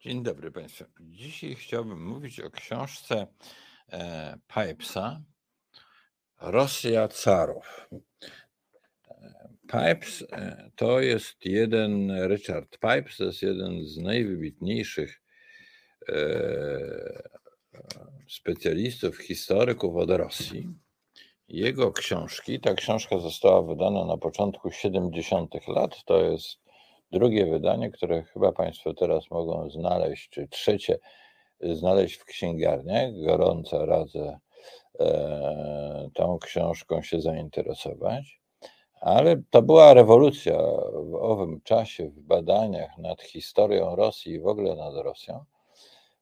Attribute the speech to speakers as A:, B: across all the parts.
A: Dzień dobry Państwu. Dzisiaj chciałbym mówić o książce e, Pipesa Rosja carów. E, Pipes e, to jest jeden, Richard Pipes to jest jeden z najwybitniejszych specjalistów, historyków od Rosji. Jego książki, ta książka została wydana na początku 70. lat, to jest drugie wydanie, które chyba Państwo teraz mogą znaleźć, czy trzecie znaleźć w księgarniach. Gorąco radzę e, tą książką się zainteresować. Ale to była rewolucja w owym czasie w badaniach nad historią Rosji i w ogóle nad Rosją,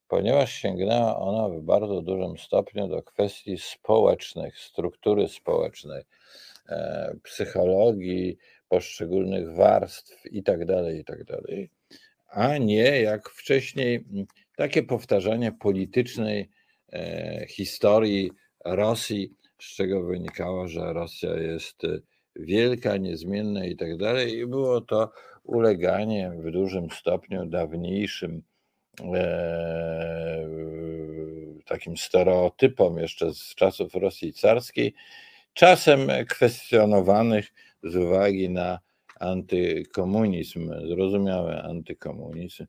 A: ponieważ sięgnęła ona w bardzo dużym stopniu do kwestii społecznych, struktury społecznej, e, psychologii, poszczególnych warstw i tak dalej, i tak dalej, a nie jak wcześniej takie powtarzanie politycznej e, historii Rosji, z czego wynikało, że Rosja jest wielka, niezmienna i tak dalej. I było to uleganie w dużym stopniu dawniejszym e, takim stereotypom jeszcze z czasów Rosji carskiej, czasem kwestionowanych z uwagi na antykomunizm, zrozumiały antykomunizm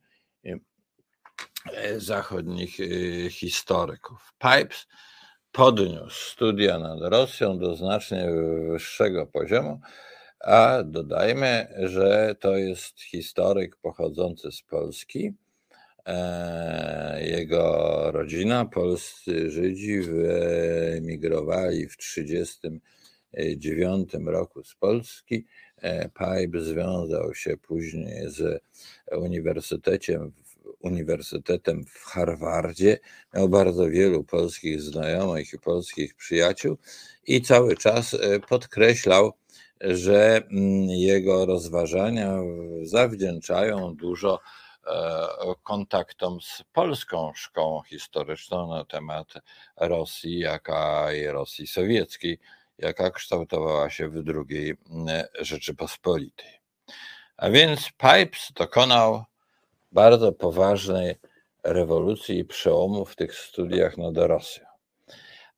A: e, zachodnich e, historyków. Pipes podniósł studia nad Rosją do znacznie wyższego poziomu, a dodajmy, że to jest historyk pochodzący z Polski. E, jego rodzina, polscy Żydzi, wyemigrowali w 1930 1909 roku z Polski. E, Pipe związał się później z uniwersytetem, uniwersytetem w Harvardzie. Miał bardzo wielu polskich znajomych i polskich przyjaciół i cały czas e, podkreślał, że mm, jego rozważania zawdzięczają dużo e, kontaktom z polską szkołą historyczną na temat Rosji, jaka i Rosji sowieckiej jaka kształtowała się w II mm, Rzeczypospolitej. A więc Pipes dokonał bardzo poważnej rewolucji i przełomu w tych studiach nad Rosją.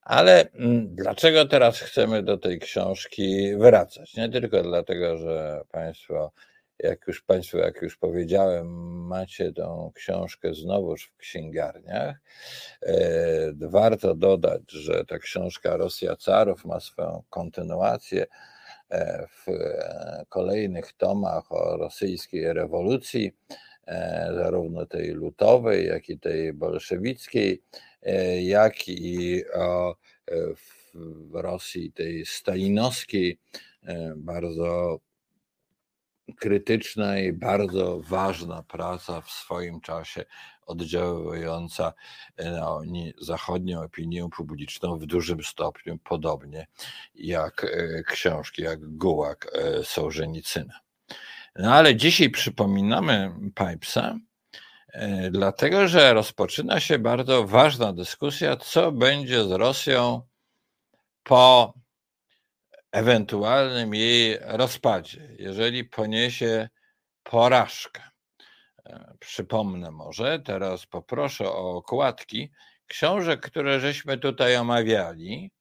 A: Ale mm, dlaczego teraz chcemy do tej książki wracać? Nie tylko dlatego, że Państwo jak już Państwu, jak już powiedziałem, macie tą książkę znowuż w księgarniach. E, warto dodać, że ta książka Rosja Carów ma swoją kontynuację e, w kolejnych tomach o rosyjskiej rewolucji, e, zarówno tej lutowej, jak i tej bolszewickiej, jak i o w Rosji tej stalinowskiej, bardzo krytyczna i bardzo ważna praca w swoim czasie oddziałująca na zachodnią opinię publiczną w dużym stopniu, podobnie jak e, książki, jak Gułak e, Sołżenicyna. No ale dzisiaj przypominamy Pipesa, e, dlatego że rozpoczyna się bardzo ważna dyskusja, co będzie z Rosją po ewentualnym jej rozpadzie, jeżeli poniesie porażkę. E, przypomnę może, teraz poproszę o okładki książek, które żeśmy tutaj omawiali.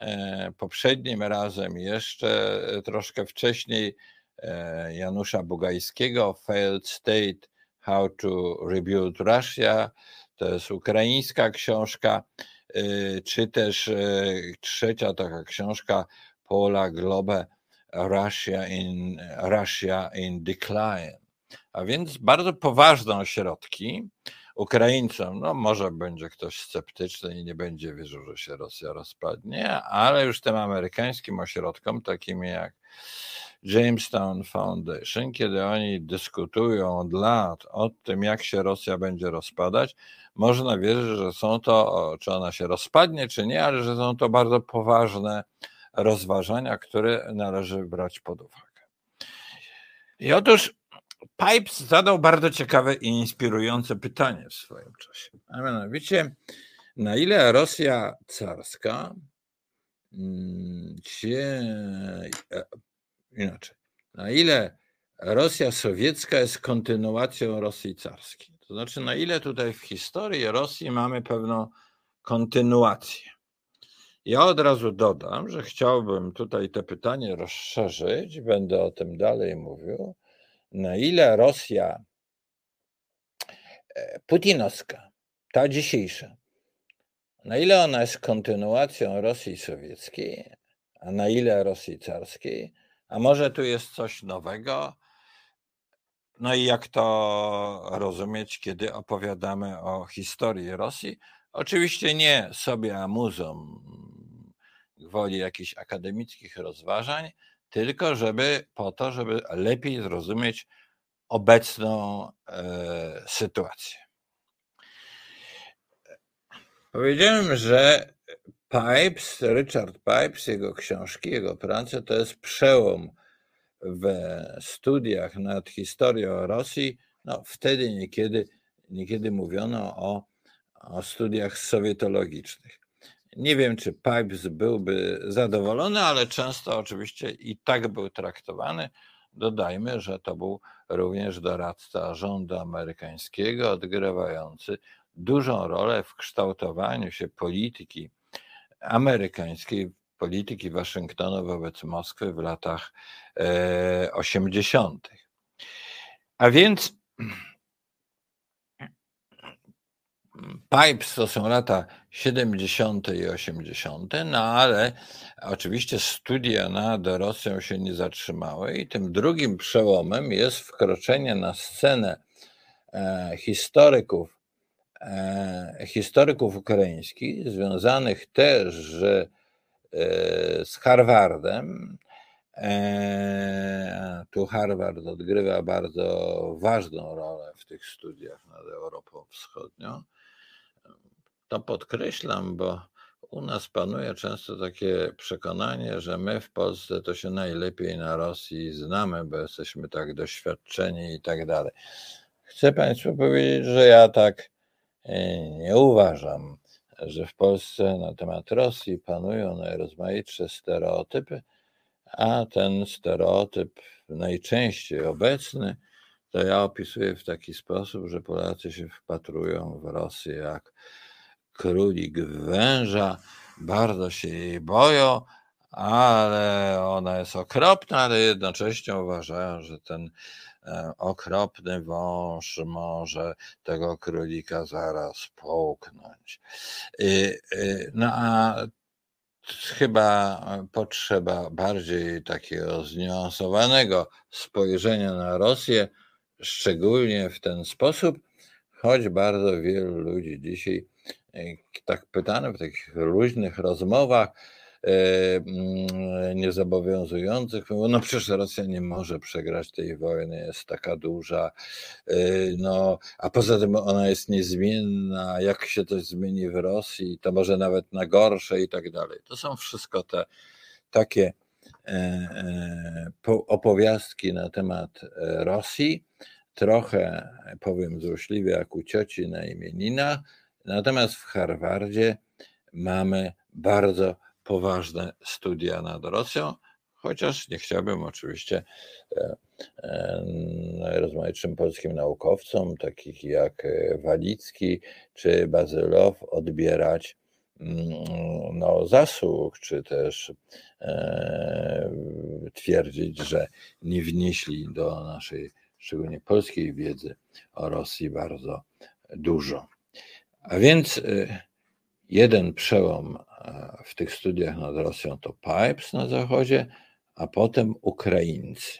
A: E, poprzednim razem, jeszcze troszkę wcześniej, e, Janusza Bugajskiego, Failed State How to Rebuild Russia. To jest ukraińska książka, czy też trzecia taka książka Pola Globe Russia in, Russia in Decline. A więc bardzo poważne ośrodki. Ukraińcom, no może będzie ktoś sceptyczny i nie będzie wierzył, że się Rosja rozpadnie, ale już tym amerykańskim ośrodkom, takim jak Jamestown Foundation, kiedy oni dyskutują od lat o tym, jak się Rosja będzie rozpadać, można wierzyć, że są to, czy ona się rozpadnie, czy nie, ale że są to bardzo poważne rozważania, które należy brać pod uwagę. I otóż Pipes zadał bardzo ciekawe i inspirujące pytanie w swoim czasie. A mianowicie, na ile Rosja carska mm, się e, inaczej, na ile Rosja sowiecka jest kontynuacją Rosji carskiej. To znaczy, na ile tutaj w historii Rosji mamy pewną kontynuację. Ja od razu dodam, że chciałbym tutaj te pytanie rozszerzyć, będę o tym dalej mówił. Na ile Rosja e, putinowska, ta dzisiejsza, na ile ona jest kontynuacją Rosji sowieckiej, a na ile Rosji carskiej, a może tu jest coś nowego, no i jak to rozumieć, kiedy opowiadamy o historii Rosji? Oczywiście nie sobie amuzom gwoli jakichś akademickich rozważań, tylko żeby po to, żeby lepiej zrozumieć obecną e, sytuację. Powiedziałem, że Pipes, Richard Pipes, jego książki, jego prace to jest przełom w studiach nad historią Rosji. No, wtedy niekiedy, niekiedy mówiono o, o studiach sowietologicznych. Nie wiem, czy Pipes byłby zadowolony, ale często oczywiście i tak był traktowany. Dodajmy, że to był również doradca rządu amerykańskiego, odgrywający dużą rolę w kształtowaniu się polityki amerykańskiej, polityki Waszyngtonu wobec Moskwy w latach 80. E, A więc Pipes to są lata 70. i 80., no ale oczywiście studia nad Rosją się nie zatrzymały i tym drugim przełomem jest wkroczenie na scenę e, historyków, e, historyków ukraińskich, związanych też e, z Harvardem. Tu Harvard odgrywa bardzo ważną rolę w tych studiach nad Europą Wschodnią to podkreślam, bo u nas panuje często takie przekonanie, że my w Polsce to się najlepiej na Rosji znamy, bo jesteśmy tak doświadczeni i tak dalej. Chcę Państwu powiedzieć, że ja tak e, nie uważam, że w Polsce na temat Rosji panują najrozmaitsze stereotypy, a ten stereotyp najczęściej obecny to ja opisuję w taki sposób, że Polacy się wpatrują w Rosję jak królik węża, bardzo się jej boją, ale ona jest okropna, ale jednocześnie uważają, że ten e, okropny wąż może tego królika zaraz połknąć. No a chyba potrzeba bardziej takiego zniuansowanego spojrzenia na Rosję, szczególnie w ten sposób, choć bardzo wielu ludzi dzisiaj tak pytany w takich luźnych rozmowach e, mm, niezobowiązujących, no przecież Rosja nie może przegrać tej wojny, jest taka duża, e, no, a poza tym ona jest niezmienna, jak się coś zmieni w Rosji, to może nawet na gorsze i tak dalej. To są wszystko te takie e, opowiastki na temat Rosji, trochę powiem złośliwie jak u cioci na imieninach, Natomiast w Harvardzie mamy bardzo poważne studia nad Rosją, chociaż nie chciałbym oczywiście e, e, rozmaitym polskim naukowcom, takich jak e, Walicki czy Bazylow, odbierać mm, no, zasług, czy też twierdzić, że nie wnieśli do naszej, szczególnie polskiej wiedzy o Rosji bardzo dużo. A więc y, jeden przełom w tych studiach nad Rosją to Pipes na zachodzie, a potem Ukraińcy.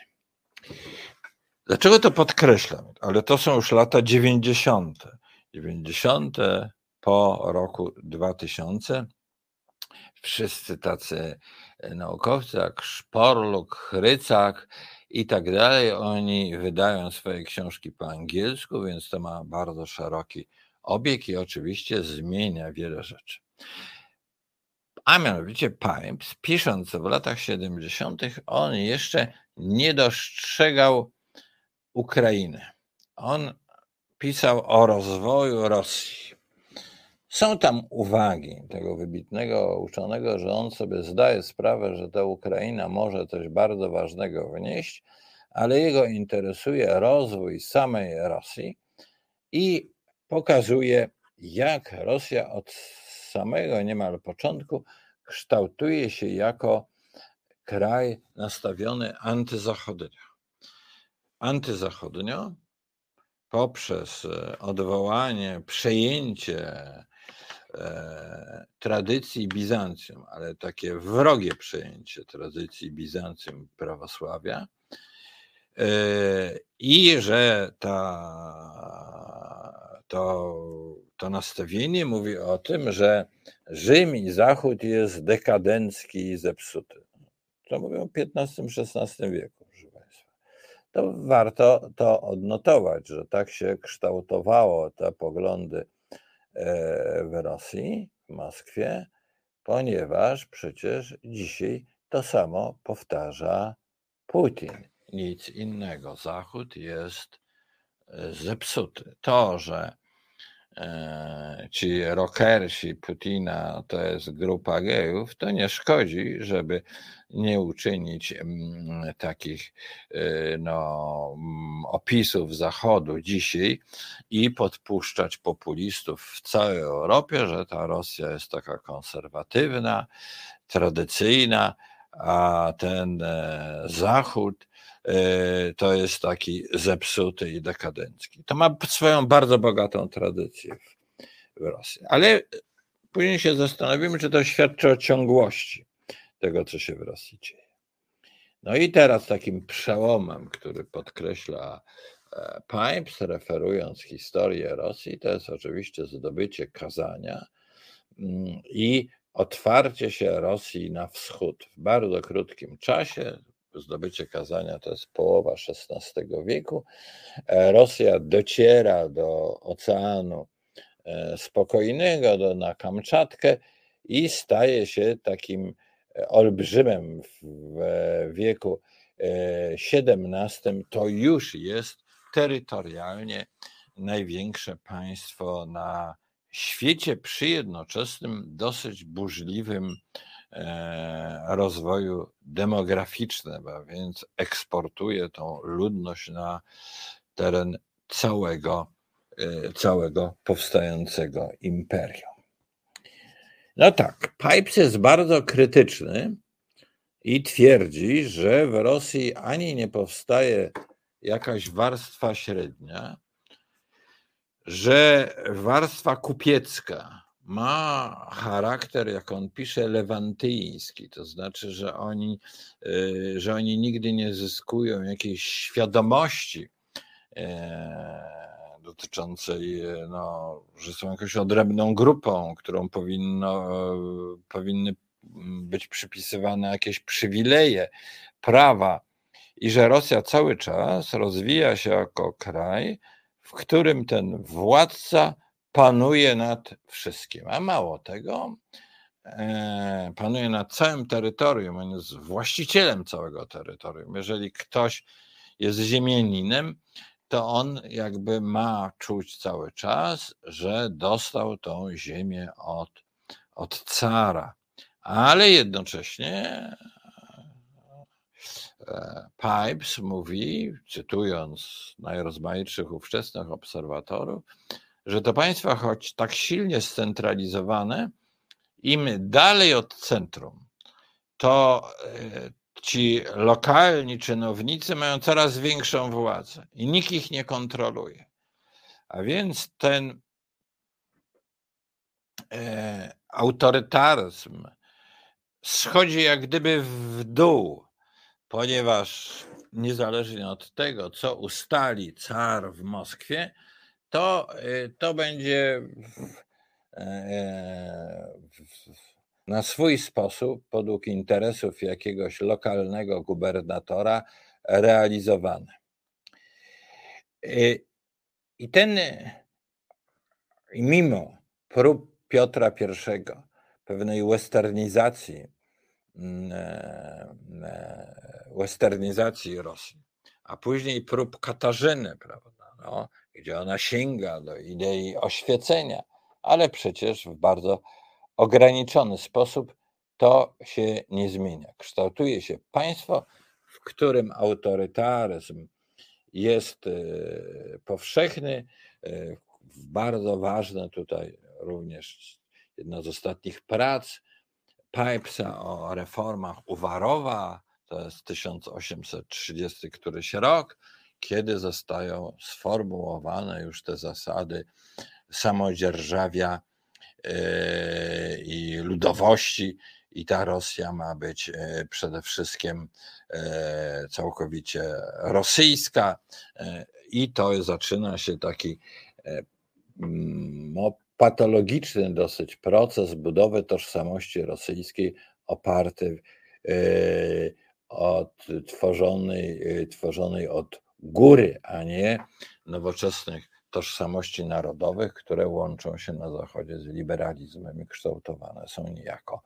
A: Dlaczego to podkreślam? Ale to są już lata 90. 90. po roku 2000. Wszyscy tacy naukowcy jak Szporluk, Chrycak i tak dalej, oni wydają swoje książki po angielsku, więc to ma bardzo szeroki obieg i oczywiście zmienia wiele rzeczy. A mianowicie Pipes, pisząc w latach 70., on jeszcze nie dostrzegał Ukrainy. On pisał o rozwoju Rosji. Są tam uwagi tego wybitnego uczonego, że on sobie zdaje sprawę, że ta Ukraina może coś bardzo ważnego wnieść, ale jego interesuje rozwój samej Rosji i pokazuje, jak Rosja od samego niemal początku kształtuje się jako kraj nastawiony antyzachodnio. Antyzachodnio poprzez e, odwołanie, przejęcie e, tradycji Bizancjum, ale takie wrogie przejęcie tradycji Bizancjum prawosławia, i że ta, to, to nastawienie mówi o tym, że Rzym i Zachód jest dekadencki i zepsuty. To mówią w XV-XVI wieku, proszę Państwa. To warto to odnotować, że tak się kształtowało te poglądy e, w Rosji, w Moskwie, ponieważ przecież dzisiaj to samo powtarza Putin. Nic innego. Zachód jest e, zepsuty. To, że E, ci rockersi Putina to jest grupa gejów, to nie szkodzi, żeby nie uczynić mm, takich e, no, mm, opisów Zachodu dzisiaj i podpuszczać populistów w całej Europie, że ta Rosja jest taka konserwatywna, tradycyjna, a ten Zachód to jest taki zepsuty i dekadencki. To ma swoją bardzo bogatą tradycję w, Rosji. Ale później się zastanowimy, czy to świadczy o ciągłości tego, co się w Rosji dzieje. No i teraz takim przełomem, który podkreśla e, Pipes, referując historię Rosji, to jest oczywiście zdobycie Kazania mm, i otwarcie się Rosji na wschód w bardzo krótkim czasie, zdobycie Kazania to jest połowa XVI wieku. E, Rosja dociera do Oceanu e, Spokojnego, do, na Kamczatkę i staje się takim e, olbrzymem w wieku XVII. To już jest terytorialnie największe państwo na świecie przy jednoczesnym dosyć burzliwym rozwoju demograficznego, a więc eksportuje tą ludność na teren całego, e, całego powstającego imperium. No tak, Pipes jest bardzo krytyczny i twierdzi, że w Rosji ani nie powstaje jakaś warstwa średnia, że warstwa kupiecka, ma charakter, jak on pisze, lewantyjski, to znaczy, że oni, y, że oni nigdy nie zyskują jakiejś świadomości e, dotyczącej, no, że są jakąś odrębną grupą, którą powinno, powinny być przypisywane jakieś przywileje, prawa. I że Rosja cały czas rozwija się jako kraj, w którym ten władca panuje nad wszystkim. A mało tego, e, panuje nad całym terytorium, on jest właścicielem całego terytorium. Jeżeli ktoś jest ziemianinem, to on jakby ma czuć cały czas, że dostał tą ziemię od, od cara. Ale jednocześnie e, Pipes mówi, cytując najrozmaitszych ówczesnych obserwatorów, że to państwa, choć tak silnie scentralizowane, im dalej od centrum, to e, ci lokalni czynownicy mają coraz większą władzę i nikt ich nie kontroluje. A więc ten e, autorytaryzm schodzi jak gdyby w dół, ponieważ niezależnie od tego, co ustali car w Moskwie, to, y, to będzie e, na swój sposób, podług interesów jakiegoś lokalnego gubernatora, realizowane. Y, I ten, mimo prób Piotra I, pewnej westernizacji, mm, e, e, westernizacji Rosji, a później prób Katarzyny, prawda, no, gdzie ona sięga do idei oświecenia, ale przecież w bardzo ograniczony sposób to się nie zmienia. Kształtuje się państwo, w którym autorytaryzm jest powszechny. Bardzo ważne tutaj również jedna z ostatnich prac Pipesa o reformach Uwarowa, to jest 1830 któryś rok, kiedy zostają sformułowane już te zasady samodzierżawia e, i ludowości, i ta Rosja ma być e, przede wszystkim e, całkowicie rosyjska, i to zaczyna się taki no, patologiczny dosyć proces budowy tożsamości rosyjskiej oparty od tworzonej, tworzonej od góry, a nie nowoczesnych tożsamości narodowych, które łączą się na Zachodzie z liberalizmem i kształtowane są niejako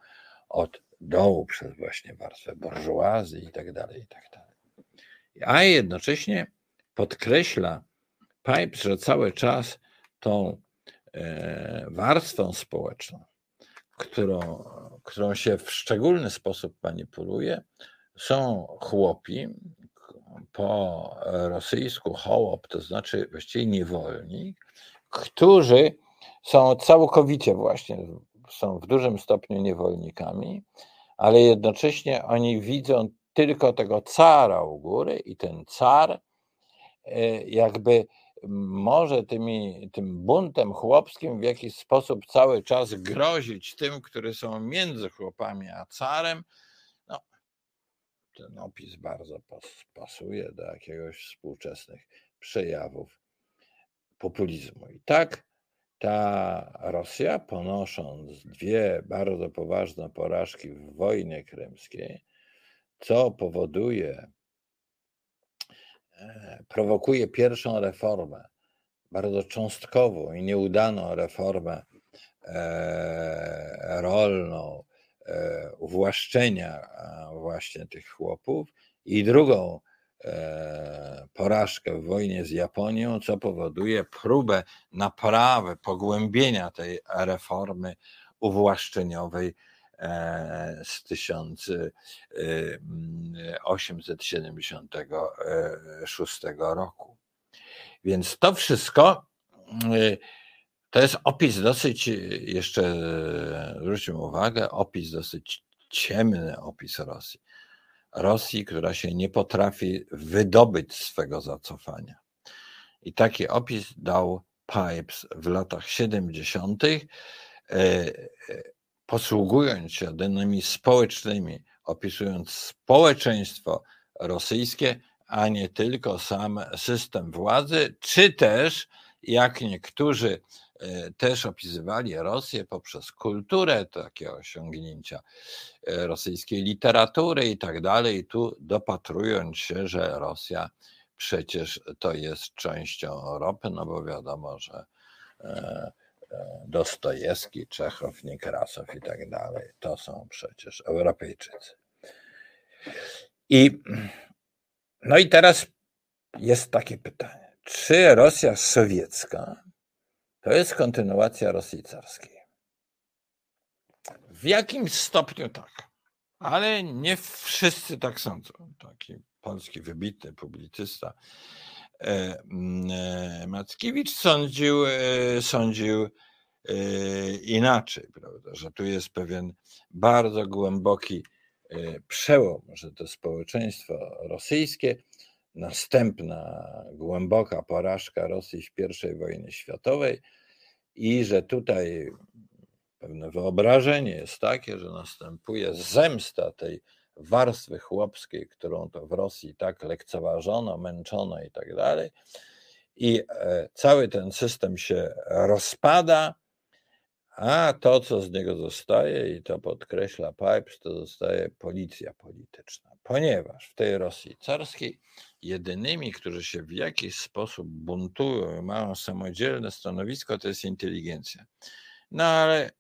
A: od dołu przez właśnie warstwę burżuazji i tak dalej, i tak dalej. A jednocześnie podkreśla Pipes, że cały czas tą e, warstwą społeczną, którą, którą się w szczególny sposób manipuluje, są chłopi, po rosyjsku hołop, to znaczy właściwie niewolnik, którzy są całkowicie właśnie, są w dużym stopniu niewolnikami, ale jednocześnie oni widzą tylko tego cara u góry i ten car e, jakby może tymi, tym buntem chłopskim w jakiś sposób cały czas grozić tym, którzy są między chłopami a carem, ten opis bardzo pasuje do jakiegoś współczesnych przejawów populizmu. I tak ta Rosja, ponosząc dwie bardzo poważne porażki w wojnie krymskiej, co powoduje, e, prowokuje pierwszą reformę, bardzo cząstkową i nieudaną reformę e, rolną, uwłaszczenia właśnie tych chłopów i drugą e, porażkę w wojnie z Japonią, co powoduje próbę naprawy, pogłębienia tej reformy uwłaszczeniowej e, z 1876 roku. Więc to wszystko to jest opis dosyć, jeszcze zwróćmy uwagę, opis dosyć ciemny opis Rosji. Rosji, która się nie potrafi wydobyć swego zacofania. I taki opis dał Pipes w latach 70., e, e, posługując się danymi społecznymi, opisując społeczeństwo rosyjskie, a nie tylko sam system władzy, czy też, jak niektórzy E, też opisywali Rosję poprzez kulturę, takie osiągnięcia e, rosyjskiej literatury i tak dalej, tu dopatrując się, że Rosja przecież to jest częścią Europy, no bo wiadomo, że e, Dostojewski, Czechow, Nikrasow i tak dalej, to są przecież Europejczycy. I no i teraz jest takie pytanie, czy Rosja sowiecka to jest kontynuacja Rosji carskiej. W jakimś stopniu tak, ale nie wszyscy tak sądzą. Taki polski wybitny publicysta e, e, Mackiewicz sądził, e, sądził inaczej, prawda, że tu jest pewien bardzo głęboki przełom, że to społeczeństwo rosyjskie następna głęboka porażka Rosji w I wojnie światowej i że tutaj pewne wyobrażenie jest takie, że następuje zemsta tej warstwy chłopskiej, którą to w Rosji tak lekceważono, męczono i tak dalej. I e, cały ten system się rozpada, a to, co z niego zostaje, i to podkreśla Pipes, to zostaje policja polityczna, ponieważ w tej Rosji carskiej jedynymi, którzy się w jakiś sposób buntują mają samodzielne stanowisko, to jest inteligencja. No ale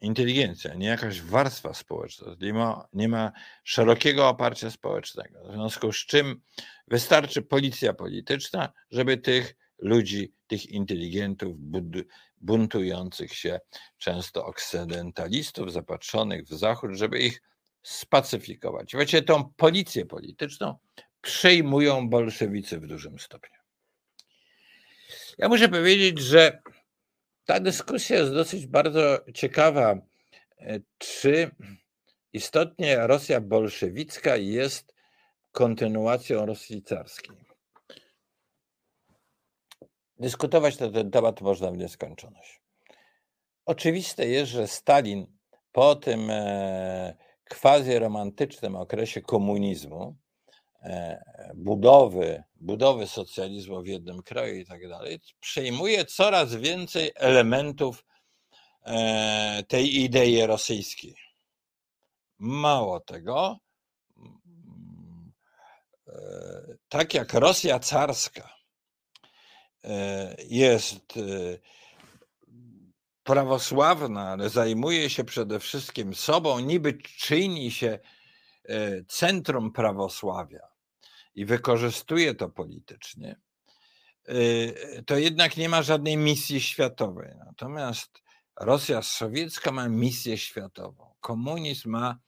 A: inteligencja, nie jakaś warstwa społeczna, nie ma, nie ma szerokiego oparcia społecznego. W związku z czym wystarczy policja polityczna, żeby tych ludzi, tych inteligentów buntujących się, często oksydentalistów, zapatrzonych w Zachód, żeby ich spacyfikować. Wiecie, tą policję polityczną przejmują bolszewicy w dużym stopniu. Ja muszę powiedzieć, że ta dyskusja jest dosyć bardzo ciekawa. E, czy istotnie Rosja bolszewicka jest kontynuacją Rosji carskiej? Dyskutować na ten temat można w nieskończoność. Oczywiste jest, że Stalin po tym e, quasi-romantycznym okresie komunizmu, budowy, budowy socjalizmu w jednym kraju i tak dalej, przejmuje coraz więcej elementów e, tej idei rosyjskiej. Mało tego, tak jak Rosja carska jest prawosławna, ale zajmuje się przede wszystkim sobą, niby czyni się e, centrum prawosławia i wykorzystuje to politycznie, e, to jednak nie ma żadnej misji światowej. Natomiast Rosja sowiecka ma misję światową. Komunizm ma,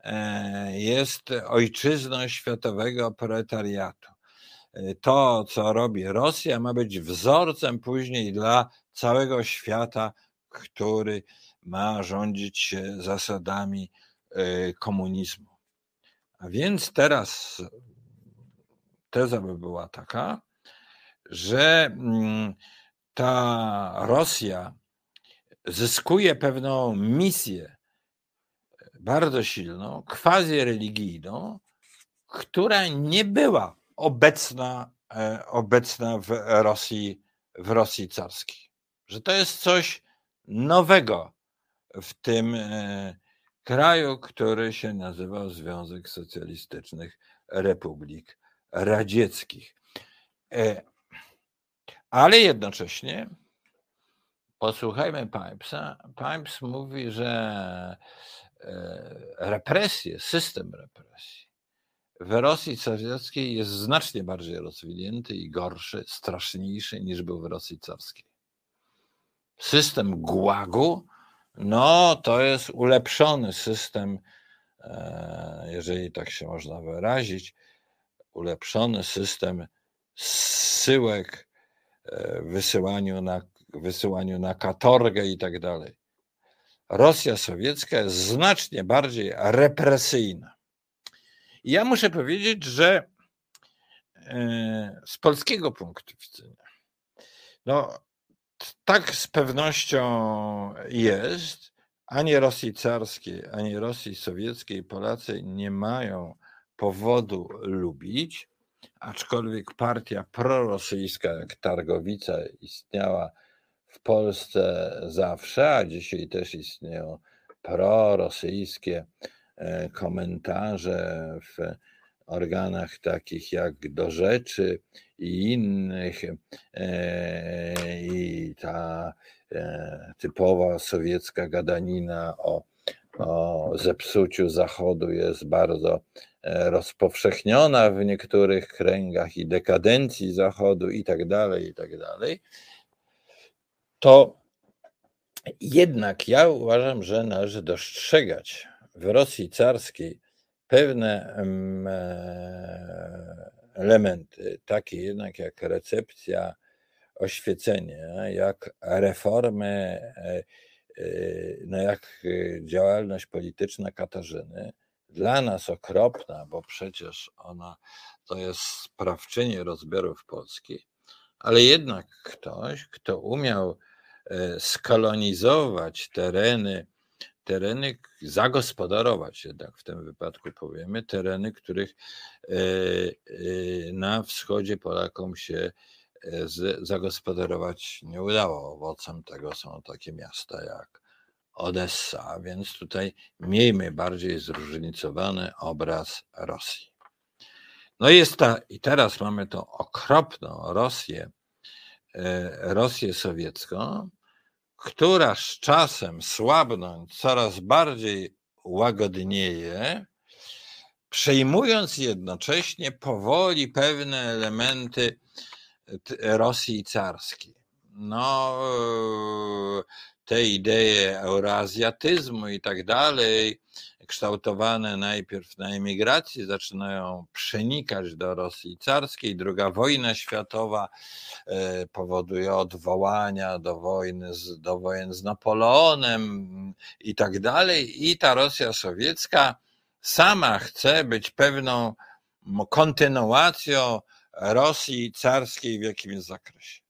A: e, jest ojczyzną światowego proletariatu. To, co robi Rosja, ma być wzorcem później dla całego świata który ma rządzić się zasadami e, komunizmu. A więc teraz teza by była taka, że mm, ta Rosja zyskuje pewną misję bardzo silną, quasi religijną, która nie była obecna, e, obecna w Rosji, w Rosji carskiej. Że to jest coś nowego w tym e, kraju, który się nazywał Związek Socjalistycznych Republik Radzieckich. E, ale jednocześnie posłuchajmy Pipesa. Pipes mówi, że e, represje, system represji w Rosji sowieckiej jest znacznie bardziej rozwinięty i gorszy, straszniejszy niż był w Rosji carskiej system gułagu, no to jest ulepszony system, e, jeżeli tak się można wyrazić, ulepszony system zsyłek, e, wysyłaniu na, wysyłaniu na katorgę i tak dalej. Rosja sowiecka jest znacznie bardziej represyjna. I ja muszę powiedzieć, że e, z polskiego punktu widzenia, no, tak z pewnością jest. Ani Rosji carskiej, ani Rosji sowieckiej Polacy nie mają powodu lubić, aczkolwiek partia prorosyjska jak Targowica istniała w Polsce zawsze, a dzisiaj też istnieją prorosyjskie e, komentarze w organach takich jak do rzeczy i innych. E, I ta e, typowa sowiecka gadanina o, o zepsuciu Zachodu jest bardzo rozpowszechniona w niektórych kręgach i dekadencji Zachodu i tak dalej, i tak dalej. To jednak ja uważam, że należy dostrzegać w Rosji carskiej pewne e, elementy, takie jednak jak recepcja, oświecenie, jak reformy, e, e, no jak działalność polityczna Katarzyny, dla nas okropna, bo przecież ona to jest sprawczyni rozbiorów Polski, ale jednak ktoś, kto umiał skolonizować tereny tereny, zagospodarować jednak w tym wypadku powiemy, tereny, których e, e, na wschodzie Polakom się e, zagospodarować nie udało. Owocem tego są takie miasta jak Odessa, więc tutaj miejmy bardziej zróżnicowany obraz Rosji. No jest ta, i teraz mamy tą okropną Rosję, Rosję sowiecką, która z czasem słabnąć coraz bardziej łagodnieje, przejmując jednocześnie powoli pewne elementy Rosji carskiej. No, te idee euroazjatyzmu i tak dalej, kształtowane najpierw na emigracji, zaczynają przenikać do Rosji carskiej. Druga wojna światowa e, powoduje odwołania do wojny, z, do wojen z Napoleonem i tak dalej. I ta Rosja sowiecka sama chce być pewną kontynuacją Rosji carskiej w jakimś zakresie.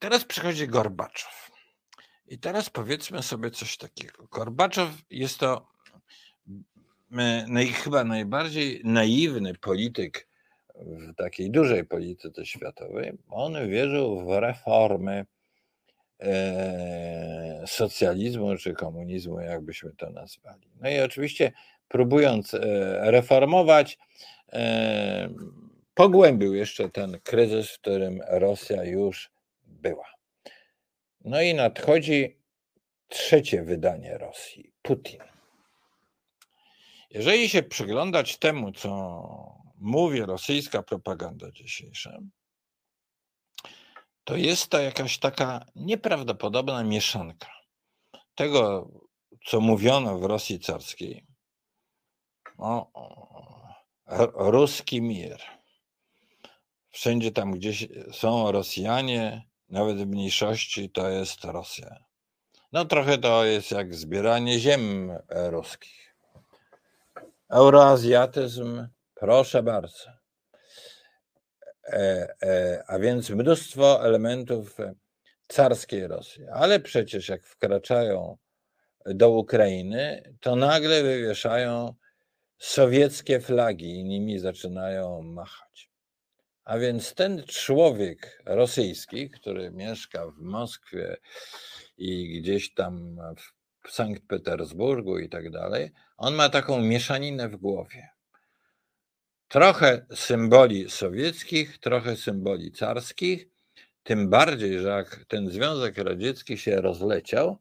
A: Teraz przychodzi Gorbaczow. I teraz powiedzmy sobie coś takiego. Gorbaczow jest to naj, chyba najbardziej naiwny polityk w takiej dużej polityce światowej. On wierzył w reformy e, socjalizmu czy komunizmu, jakbyśmy to nazwali. No i oczywiście próbując e, reformować, e, pogłębił jeszcze ten kryzys, w którym Rosja już była. No i nadchodzi trzecie wydanie Rosji Putin. Jeżeli się przyglądać temu, co mówi rosyjska propaganda dzisiejsza, to jest to jakaś taka nieprawdopodobna mieszanka tego, co mówiono w Rosji carskiej. O, ruski mir. Wszędzie tam, gdzie są Rosjanie, nawet w mniejszości, to jest Rosja. No trochę to jest jak zbieranie ziem ruskich. Euroazjatyzm, proszę bardzo. E, e, a więc mnóstwo elementów carskiej Rosji. Ale przecież jak wkraczają do Ukrainy, to nagle wywieszają sowieckie flagi i nimi zaczynają machać. A więc ten człowiek rosyjski, który mieszka w Moskwie i gdzieś tam w Sankt Petersburgu i tak dalej, on ma taką mieszaninę w głowie. Trochę symboli sowieckich, trochę symboli carskich, tym bardziej, że jak ten Związek Radziecki się rozleciał,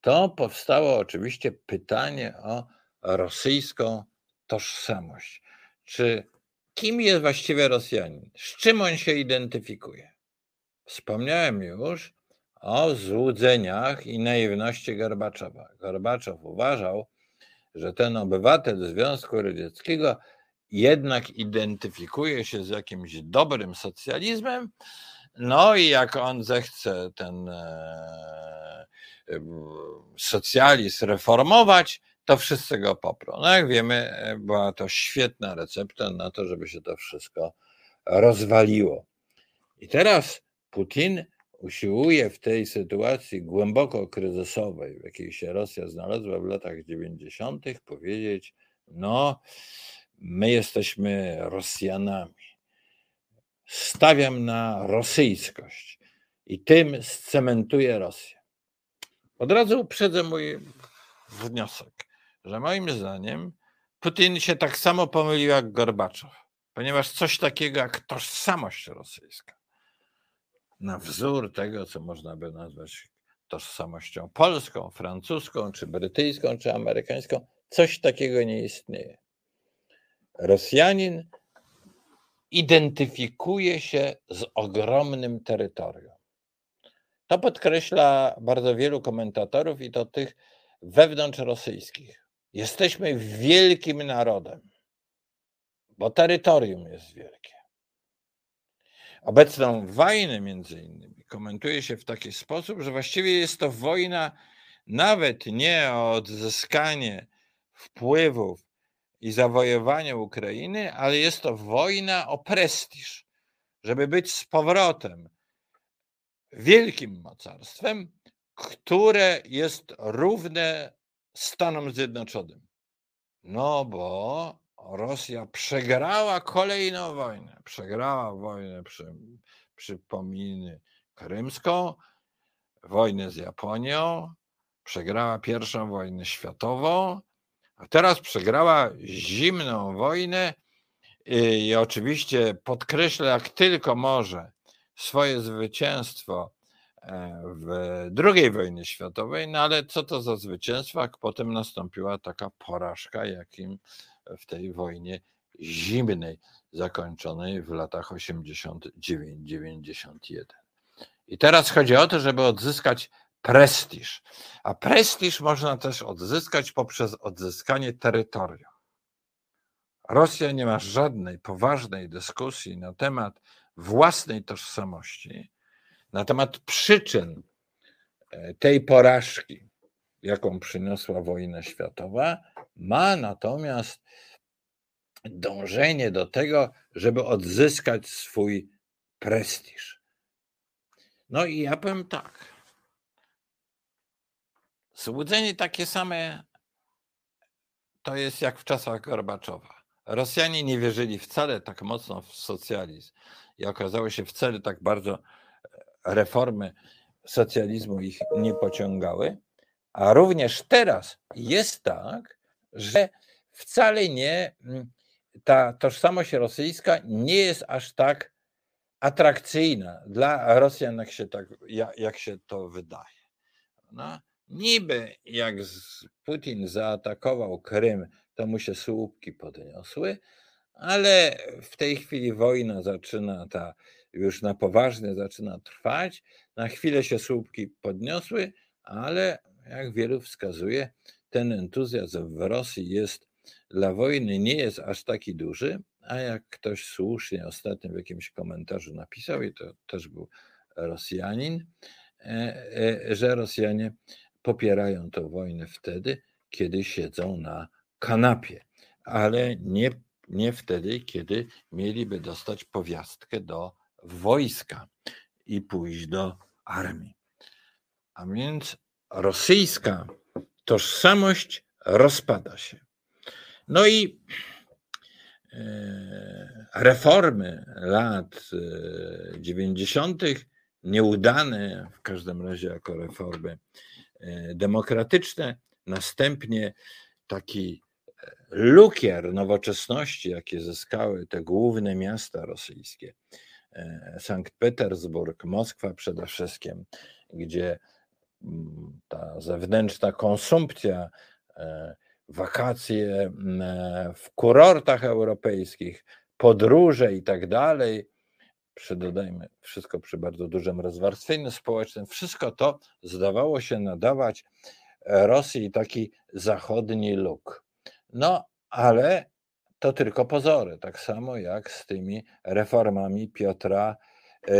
A: to powstało oczywiście pytanie o rosyjską tożsamość. Czy kim jest właściwie Rosjanin? Z czym on się identyfikuje? Wspomniałem już o złudzeniach i naiwności Gorbaczowa. Gorbaczow uważał, że ten obywatel Związku Radzieckiego jednak identyfikuje się z jakimś dobrym socjalizmem, no i jak on zechce ten e, socjalizm reformować, to wszyscy go poprą. No jak wiemy, e, była to świetna recepta na to, żeby się to wszystko rozwaliło. I teraz Putin usiłuje w tej sytuacji głęboko kryzysowej, w jakiej się Rosja znalazła w latach 90., powiedzieć: No, my jesteśmy Rosjanami. Stawiam na rosyjskość i tym scementuję Rosję. Od razu uprzedzę mój wniosek że moim zdaniem Putin się tak samo pomylił jak Gorbaczow, ponieważ coś takiego jak tożsamość rosyjska, na wzór tego, co można by nazwać tożsamością polską, francuską, czy brytyjską, czy amerykańską, coś takiego nie istnieje. Rosjanin identyfikuje się z ogromnym terytorium. To podkreśla bardzo wielu komentatorów i to tych wewnątrz rosyjskich. Jesteśmy wielkim narodem, bo terytorium jest wielkie. Obecną wojnę, między innymi, komentuje się w taki sposób, że właściwie jest to wojna nawet nie o odzyskanie wpływów i zawojowanie Ukrainy, ale jest to wojna o prestiż, żeby być z powrotem wielkim mocarstwem, które jest równe Stanom Zjednoczonym. No bo Rosja przegrała kolejną wojnę. Przegrała wojnę, przy, przypominy, krymską, wojnę z Japonią, przegrała pierwszą wojnę światową, a teraz przegrała zimną wojnę i, i oczywiście podkreśla jak tylko może swoje zwycięstwo w II wojnie światowej, no ale co to za zwycięstwo, jak potem nastąpiła taka porażka, jakim w tej wojnie zimnej zakończonej w latach 89-91. I teraz chodzi o to, żeby odzyskać prestiż. A prestiż można też odzyskać poprzez odzyskanie terytorium. Rosja nie ma żadnej poważnej dyskusji na temat własnej tożsamości, na temat przyczyn e, tej porażki, jaką przyniosła wojna światowa, ma natomiast dążenie do tego, żeby odzyskać swój prestiż. No i ja powiem tak. Złudzenie takie same to jest jak w czasach Gorbaczowa. Rosjanie nie wierzyli wcale tak mocno w socjalizm i okazało się wcale tak bardzo reformy socjalizmu ich nie pociągały. A również teraz jest tak, że wcale nie mm, ta tożsamość rosyjska nie jest aż tak atrakcyjna dla Rosjan, jak się, tak, jak, się to wydaje. No, niby jak Putin zaatakował Krym, to mu się słupki podniosły, ale w tej chwili wojna zaczyna ta już na poważnie zaczyna trwać. Na chwilę się słupki podniosły, ale jak wielu wskazuje, ten entuzjazm w Rosji jest dla wojny nie jest aż taki duży, a jak ktoś słusznie ostatnio w jakimś komentarzu napisał, i to też był Rosjanin, e, e, że Rosjanie popierają tę wojnę wtedy, kiedy siedzą na kanapie, ale nie, nie wtedy, kiedy mieliby dostać powiastkę do wojska i pójść do armii. A więc rosyjska tożsamość rozpada się. No i e, reformy lat 90., e, nieudane w każdym razie jako reformy e, demokratyczne, następnie taki lukier nowoczesności, jakie zyskały te główne miasta rosyjskie, Sankt Petersburg, Moskwa przede wszystkim, gdzie mm, ta zewnętrzna konsumpcja wakacje mm, e, w kurortach europejskich, podróże i tak dalej. Przydodajmy wszystko przy bardzo dużym rozwarstwieniu społecznym. Wszystko to zdawało się nadawać e, Rosji taki zachodni look. No, ale to tylko pozory, tak samo jak z tymi reformami Piotra e,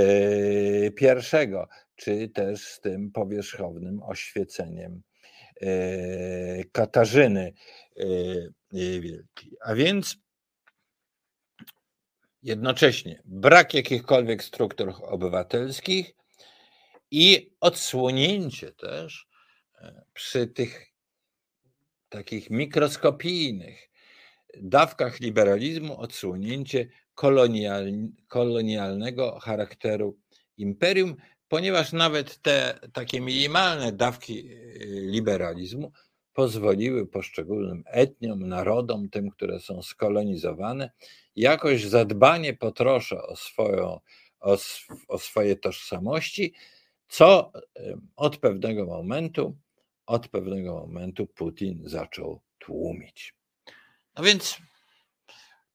A: I, czy też z tym powierzchownym oświeceniem E, Katarzyny e, Wielkiej. A więc jednocześnie brak jakichkolwiek struktur obywatelskich i odsłonięcie też przy tych takich mikroskopijnych dawkach liberalizmu, odsłonięcie kolonial, kolonialnego charakteru imperium, ponieważ nawet te takie minimalne dawki y, liberalizmu pozwoliły poszczególnym etniom, narodom, tym, które są skolonizowane, jakoś zadbanie po trosze o, swoją, o, o swoje tożsamości, co od pewnego momentu, od pewnego momentu Putin zaczął tłumić. No więc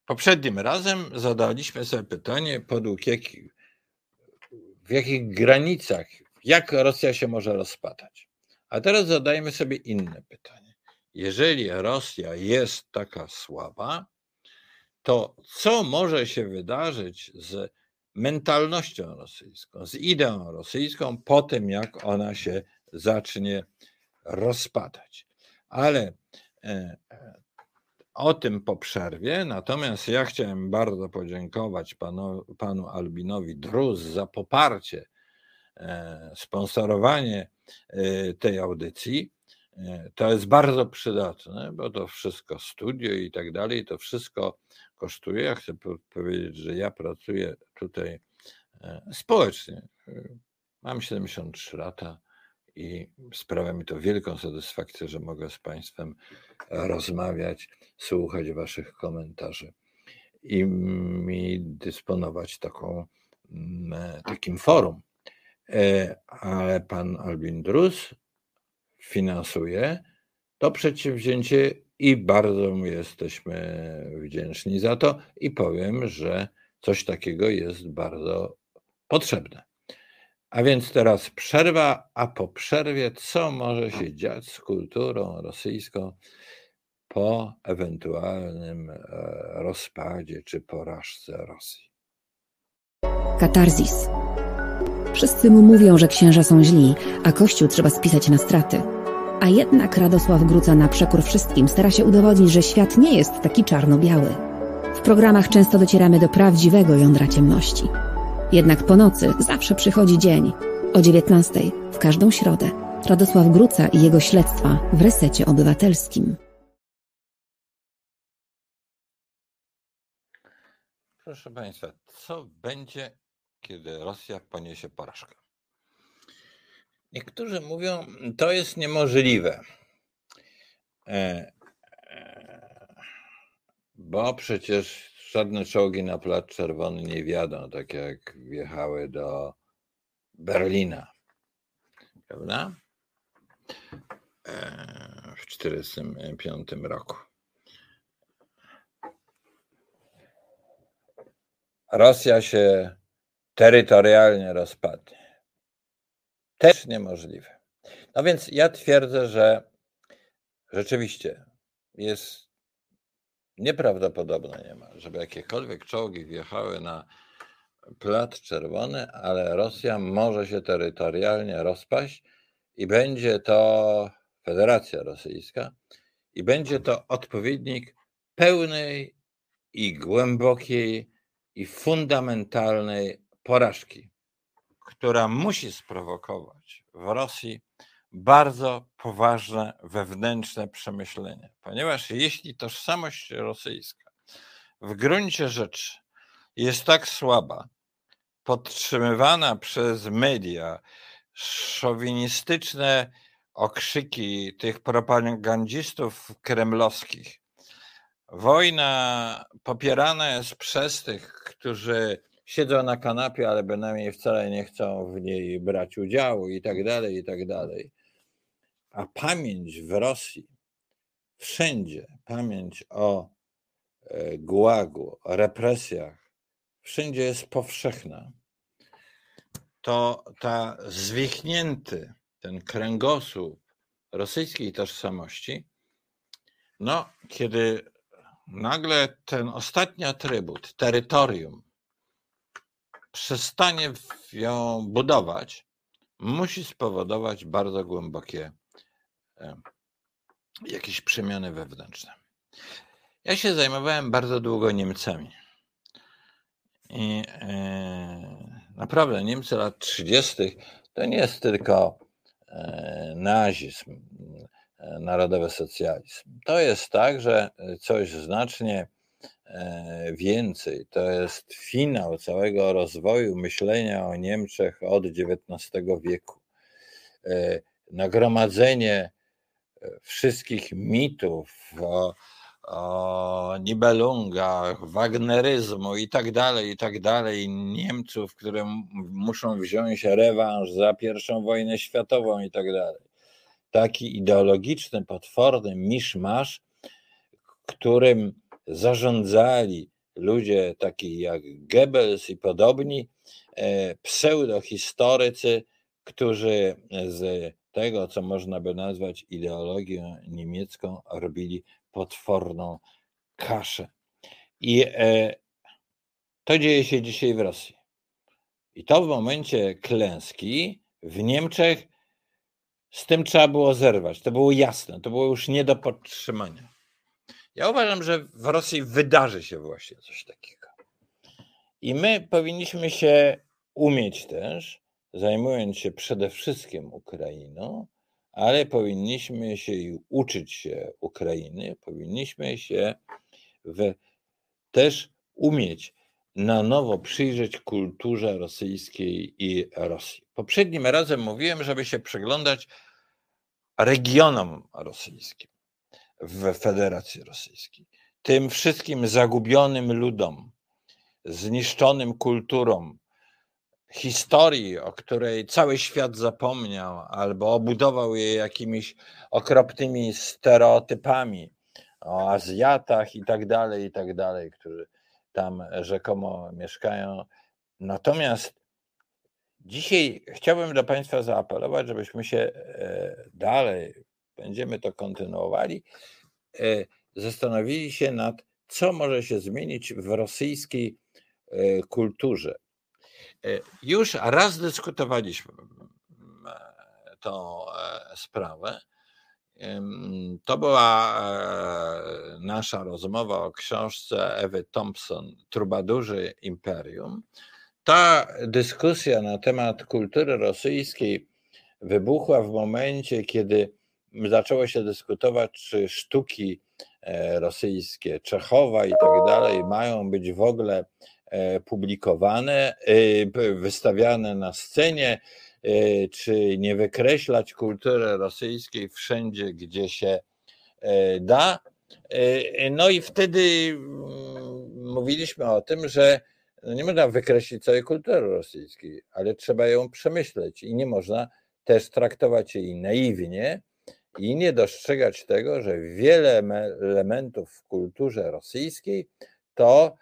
A: poprzednim razem zadaliśmy sobie pytanie, podług w jakich granicach, jak Rosja się może rozpadać. A teraz zadajmy sobie inne pytanie. Jeżeli Rosja jest taka słaba, to co może się wydarzyć z mentalnością rosyjską, z ideą rosyjską po tym, jak ona się zacznie rozpadać? Ale e, o tym po przerwie. Natomiast ja chciałem bardzo podziękować panu, panu Albinowi Druz za poparcie, e, sponsorowanie e, tej audycji. E, to jest bardzo przydatne, bo to wszystko studio i tak dalej, to wszystko kosztuje. Ja chcę powiedzieć, że ja pracuję tutaj społecznie. Mam 73 lata i sprawia mi to wielką satysfakcję, że mogę z Państwem rozmawiać, słuchać Waszych komentarzy i mi dysponować taką, mm, takim forum. E, ale pan Albin Drus finansuje to przedsięwzięcie i bardzo mu jesteśmy wdzięczni za to i powiem, że coś takiego jest bardzo potrzebne. A więc teraz przerwa, a po przerwie co może się dziać z kulturą rosyjską po ewentualnym e, rozpadzie czy porażce Rosji?
B: Katarzis. Wszyscy mu mówią, że księża są źli, a kościół trzeba spisać na straty. A jednak Radosław Gruca na przekór wszystkim stara się udowodnić, że świat nie jest taki czarno-biały. W programach często docieramy do prawdziwego jądra ciemności. Jednak po nocy zawsze przychodzi dzień. O 19 w każdą środę. Radosław Gruca i jego śledztwa w resecie obywatelskim.
A: Proszę Państwa, co będzie, kiedy Rosja poniesie porażkę? Niektórzy mówią, to jest niemożliwe. E, e, bo przecież żadne czołgi na Plac Czerwony nie wjadą, tak jak wjechały do Berlina. Prawda? E, w 1945 roku. Rosja się terytorialnie rozpadnie. Też niemożliwe. No więc ja twierdzę, że rzeczywiście jest nieprawdopodobne nie ma, żeby jakiekolwiek czołgi wjechały na Plac Czerwony, ale Rosja może się terytorialnie rozpaść i będzie to Federacja Rosyjska i będzie to odpowiednik pełnej i głębokiej i fundamentalnej porażki, która musi sprowokować w Rosji bardzo poważne wewnętrzne przemyślenie, ponieważ jeśli tożsamość rosyjska w gruncie rzeczy jest tak słaba, podtrzymywana przez media, szowinistyczne okrzyki tych propagandzistów kremlowskich, wojna popierana jest przez tych, którzy siedzą na kanapie, ale bynajmniej wcale nie chcą w niej brać udziału i tak dalej, i tak dalej a pamięć w Rosji, wszędzie pamięć o e, gułagu, o represjach, wszędzie jest powszechna, to ta zwichnięty ten kręgosłup rosyjskiej tożsamości, no, kiedy nagle ten ostatni atrybut, terytorium, przestanie ją budować, musi spowodować bardzo głębokie jakieś przemiany wewnętrzne. Ja się zajmowałem bardzo długo Niemcami. I e, naprawdę Niemcy lat 30. to nie jest tylko e, nazizm, e, narodowy socjalizm. To jest tak, że coś znacznie więcej. To jest finał całego rozwoju myślenia o Niemczech od XIX wieku. Nagromadzenie wszystkich mitów o, o Nibelungach, Wagneryzmu i tak dalej, i tak dalej, Niemców, które muszą wziąć rewanż za pierwszą wojnę światową i tak dalej. Taki ideologiczny, potworny miszmasz, którym zarządzali ludzie taki jak Goebbels i podobni, e, pseudohistorycy, którzy z tego, co można by nazwać ideologią niemiecką, robili potworną kaszę. I e, to dzieje się dzisiaj w Rosji. I to w momencie klęski w Niemczech z tym trzeba było zerwać. To było jasne, to było już nie do podtrzymania. Ja uważam, że w Rosji wydarzy się właśnie coś takiego. I my powinniśmy się umieć też zajmując się przede wszystkim Ukrainą, ale powinniśmy się i uczyć się Ukrainy, powinniśmy się w, też umieć na nowo przyjrzeć kulturze rosyjskiej i Rosji. Poprzednim razem mówiłem, żeby się przyglądać regionom rosyjskim w Federacji Rosyjskiej, tym wszystkim zagubionym ludom, zniszczonym kulturom, historii, o której cały świat zapomniał, albo obudował je jakimiś okropnymi stereotypami o Azjatach i tak dalej, i tak dalej, którzy tam rzekomo mieszkają. Natomiast Dzisiaj chciałbym do Państwa zaapelować, żebyśmy się e, dalej, będziemy to kontynuowali, e, zastanowili się nad, co może się zmienić w rosyjskiej e, kulturze. Już raz dyskutowaliśmy tą sprawę. To była nasza rozmowa o książce Ewy Thompson, Trubadurzy Imperium. Ta dyskusja na temat kultury rosyjskiej wybuchła w momencie, kiedy zaczęło się dyskutować, czy sztuki e, rosyjskie, Czechowa i tak dalej mają być w ogóle e, publikowane, e, wystawiane na scenie, czy nie wykreślać kultury rosyjskiej wszędzie, gdzie się da. No i wtedy mm, mówiliśmy o tym, że no nie można wykreślić całej kultury rosyjskiej, ale trzeba ją przemyśleć i nie można też traktować jej naiwnie i nie dostrzegać tego, że wiele elementów w kulturze rosyjskiej to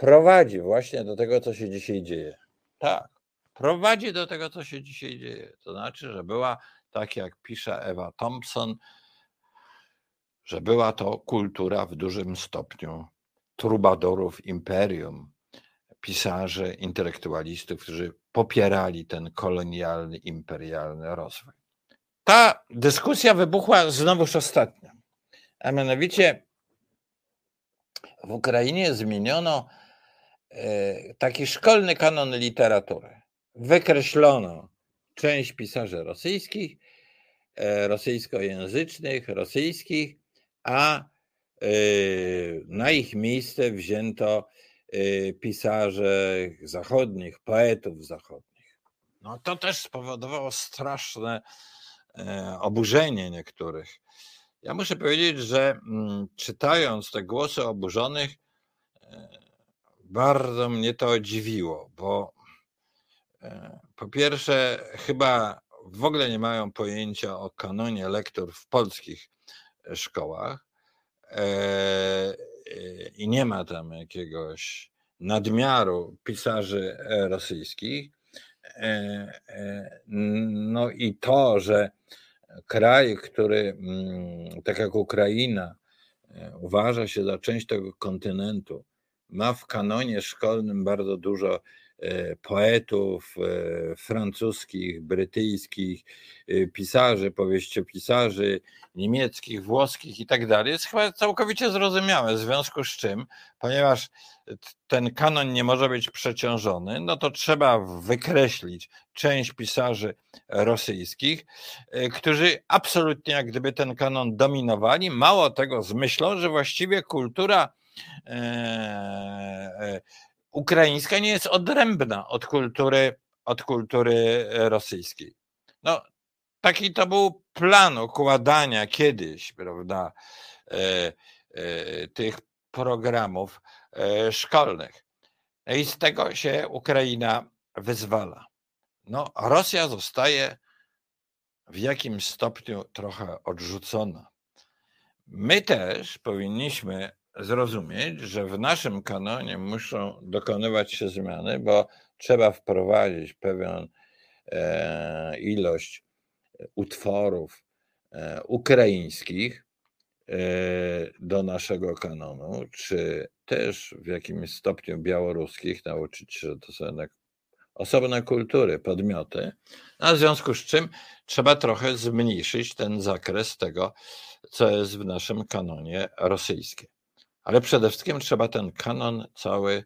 A: prowadzi właśnie do tego, co się dzisiaj dzieje. Tak, prowadzi do tego, co się dzisiaj dzieje. To znaczy, że była, tak jak pisze Ewa Thompson, że była to kultura w dużym stopniu trubadorów imperium, pisarzy, intelektualistów, którzy popierali ten kolonialny, imperialny rozwój. Ta dyskusja wybuchła znowuż ostatnio, a mianowicie w Ukrainie zmieniono taki szkolny kanon literatury. Wykreślono część pisarzy rosyjskich, e, rosyjskojęzycznych, rosyjskich, a e, na ich miejsce wzięto pisarzy zachodnich, poetów zachodnich. No to też spowodowało straszne e, oburzenie niektórych. Ja muszę powiedzieć, że mm, czytając te głosy oburzonych, e, bardzo mnie to dziwiło, bo e, po pierwsze, chyba w ogóle nie mają pojęcia o kanonie lektur w polskich szkołach i nie ma tam jakiegoś nadmiaru pisarzy e, rosyjskich. E, e, no i to, że kraj, który mm, tak jak Ukraina uważa się za część tego kontynentu, ma w kanonie szkolnym bardzo dużo E, poetów e, francuskich, brytyjskich, e, pisarzy, powieściopisarzy niemieckich, włoskich i tak dalej, jest chyba całkowicie zrozumiałe, w związku z czym, ponieważ ten kanon nie może być przeciążony, no to trzeba wykreślić część pisarzy rosyjskich, którzy absolutnie jak gdyby ten kanon dominowali, mało tego z myślą, że właściwie kultura ukraińska nie jest odrębna od kultury, od kultury e, rosyjskiej. No, taki to był plan układania kiedyś, prawda, e, e, tych programów e, szkolnych. No I z tego się Ukraina wyzwala. No, Rosja zostaje w jakimś stopniu trochę odrzucona. My też powinniśmy zrozumieć, że w naszym kanonie muszą dokonywać się zmiany, bo trzeba wprowadzić pewną e, ilość utworów e, ukraińskich e, do naszego kanonu, czy też w jakimś stopniu białoruskich, nauczyć się, że to są jednak osobne kultury, podmioty, a w związku z czym trzeba trochę zmniejszyć ten zakres tego, co jest w naszym kanonie rosyjskim. Ale przede wszystkim trzeba ten kanon cały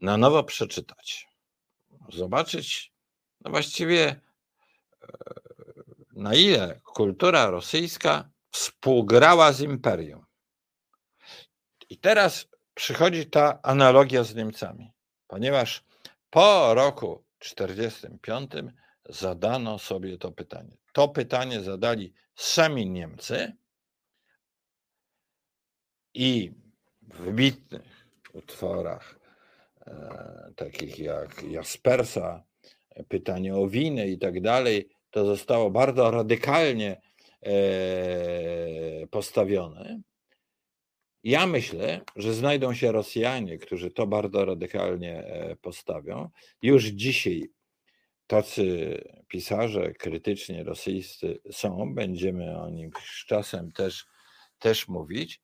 A: na nowo przeczytać. Zobaczyć, no właściwie e, na ile kultura rosyjska współgrała z imperium. I teraz przychodzi ta analogia z Niemcami, ponieważ po roku 1945 zadano sobie to pytanie. To pytanie zadali sami Niemcy i wybitnych utworach, e, takich jak Jaspersa, pytanie o winy i tak dalej, to zostało bardzo radykalnie e, postawione. Ja myślę, że znajdą się Rosjanie, którzy to bardzo radykalnie e, postawią. Już dzisiaj tacy pisarze krytycznie rosyjscy są, będziemy o nich z czasem też, też mówić,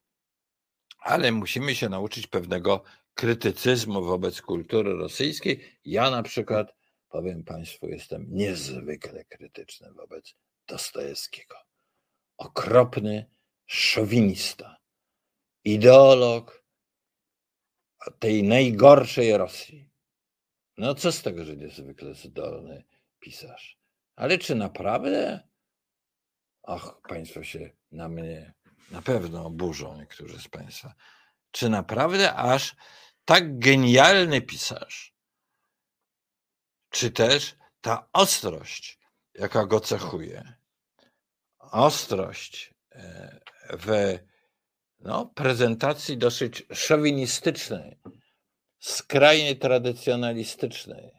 A: ale musimy się nauczyć pewnego krytycyzmu wobec kultury rosyjskiej. Ja na przykład, powiem Państwu, jestem niezwykle krytyczny wobec Dostojewskiego. Okropny szowinista, ideolog tej najgorszej Rosji. No co z tego, że niezwykle zdolny pisarz. Ale czy naprawdę? Ach, Państwo się na mnie na pewno oburzą, niektórzy z Państwa. Czy naprawdę aż tak genialny pisarz, czy też ta ostrość, jaka go cechuje, ostrość e, w no, prezentacji dosyć szowinistycznej, skrajnie tradycjonalistycznej,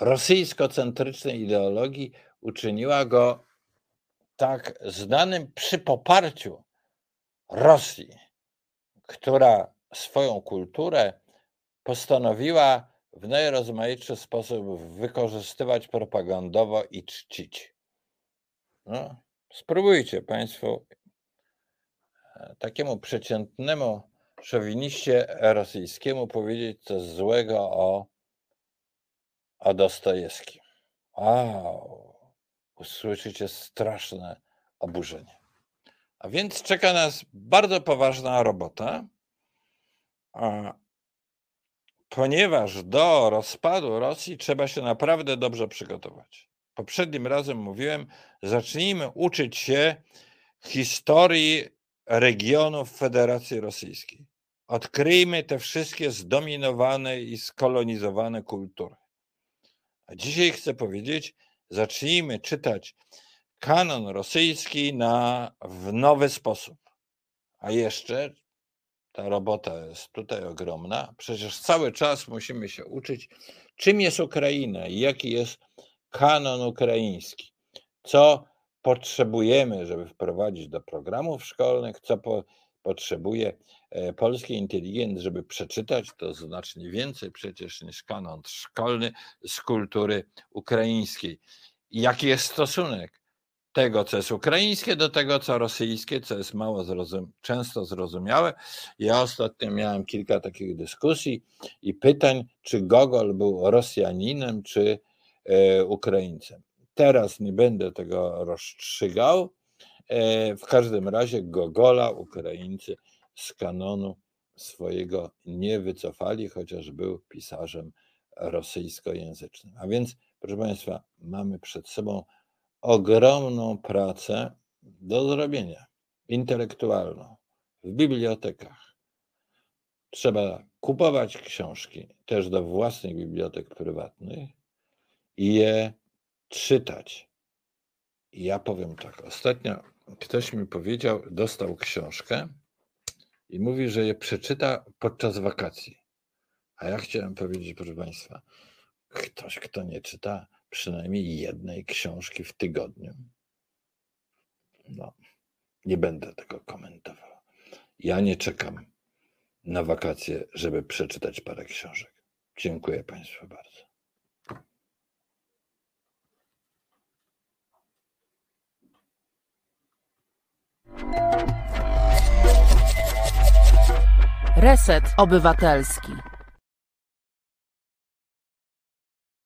A: rosyjsko-centrycznej ideologii uczyniła go tak znanym przy poparciu Rosji, która swoją kulturę postanowiła w najrozmaitszy sposób wykorzystywać propagandowo i czcić. No, spróbujcie Państwo e, takiemu przeciętnemu szowiniście rosyjskiemu powiedzieć coś złego o, o Dostojewskim. Wow, usłyszycie straszne oburzenie. A więc czeka nas bardzo poważna robota, ponieważ do rozpadu Rosji trzeba się naprawdę dobrze przygotować. Poprzednim razem mówiłem, zacznijmy uczyć się historii regionów Federacji Rosyjskiej. Odkryjmy te wszystkie zdominowane i skolonizowane kultury. A dzisiaj chcę powiedzieć, zacznijmy czytać kanon rosyjski na, w nowy sposób. A jeszcze ta robota jest tutaj ogromna. Przecież cały czas musimy się uczyć, czym jest Ukraina i jaki jest kanon ukraiński. Co potrzebujemy, żeby wprowadzić do programów szkolnych, co po, potrzebuje polski inteligent, żeby przeczytać, to znacznie więcej przecież niż kanon szkolny z kultury ukraińskiej. Jaki jest stosunek tego, co jest ukraińskie, do tego, co rosyjskie, co jest mało zrozum często zrozumiałe. Ja ostatnio miałem kilka takich dyskusji i pytań, czy Gogol był Rosjaninem, czy e, Ukraińcem. Teraz nie będę tego rozstrzygał, E, w każdym razie Gogola Ukraińcy z kanonu swojego nie wycofali, chociaż był pisarzem rosyjskojęzycznym. A więc, proszę Państwa, mamy przed sobą ogromną pracę do zrobienia, intelektualną, w bibliotekach. Trzeba kupować książki też do własnych bibliotek prywatnych i je czytać. I ja powiem tak, ostatnio ktoś mi powiedział, dostał książkę i mówi, że je przeczyta podczas wakacji. A ja chciałem powiedzieć, proszę Państwa, ktoś, kto nie czyta przynajmniej jednej książki w tygodniu, no, nie będę tego komentował. Ja nie czekam na wakacje, żeby przeczytać parę książek. Dziękuję Państwu bardzo.
C: Reset Obywatelski.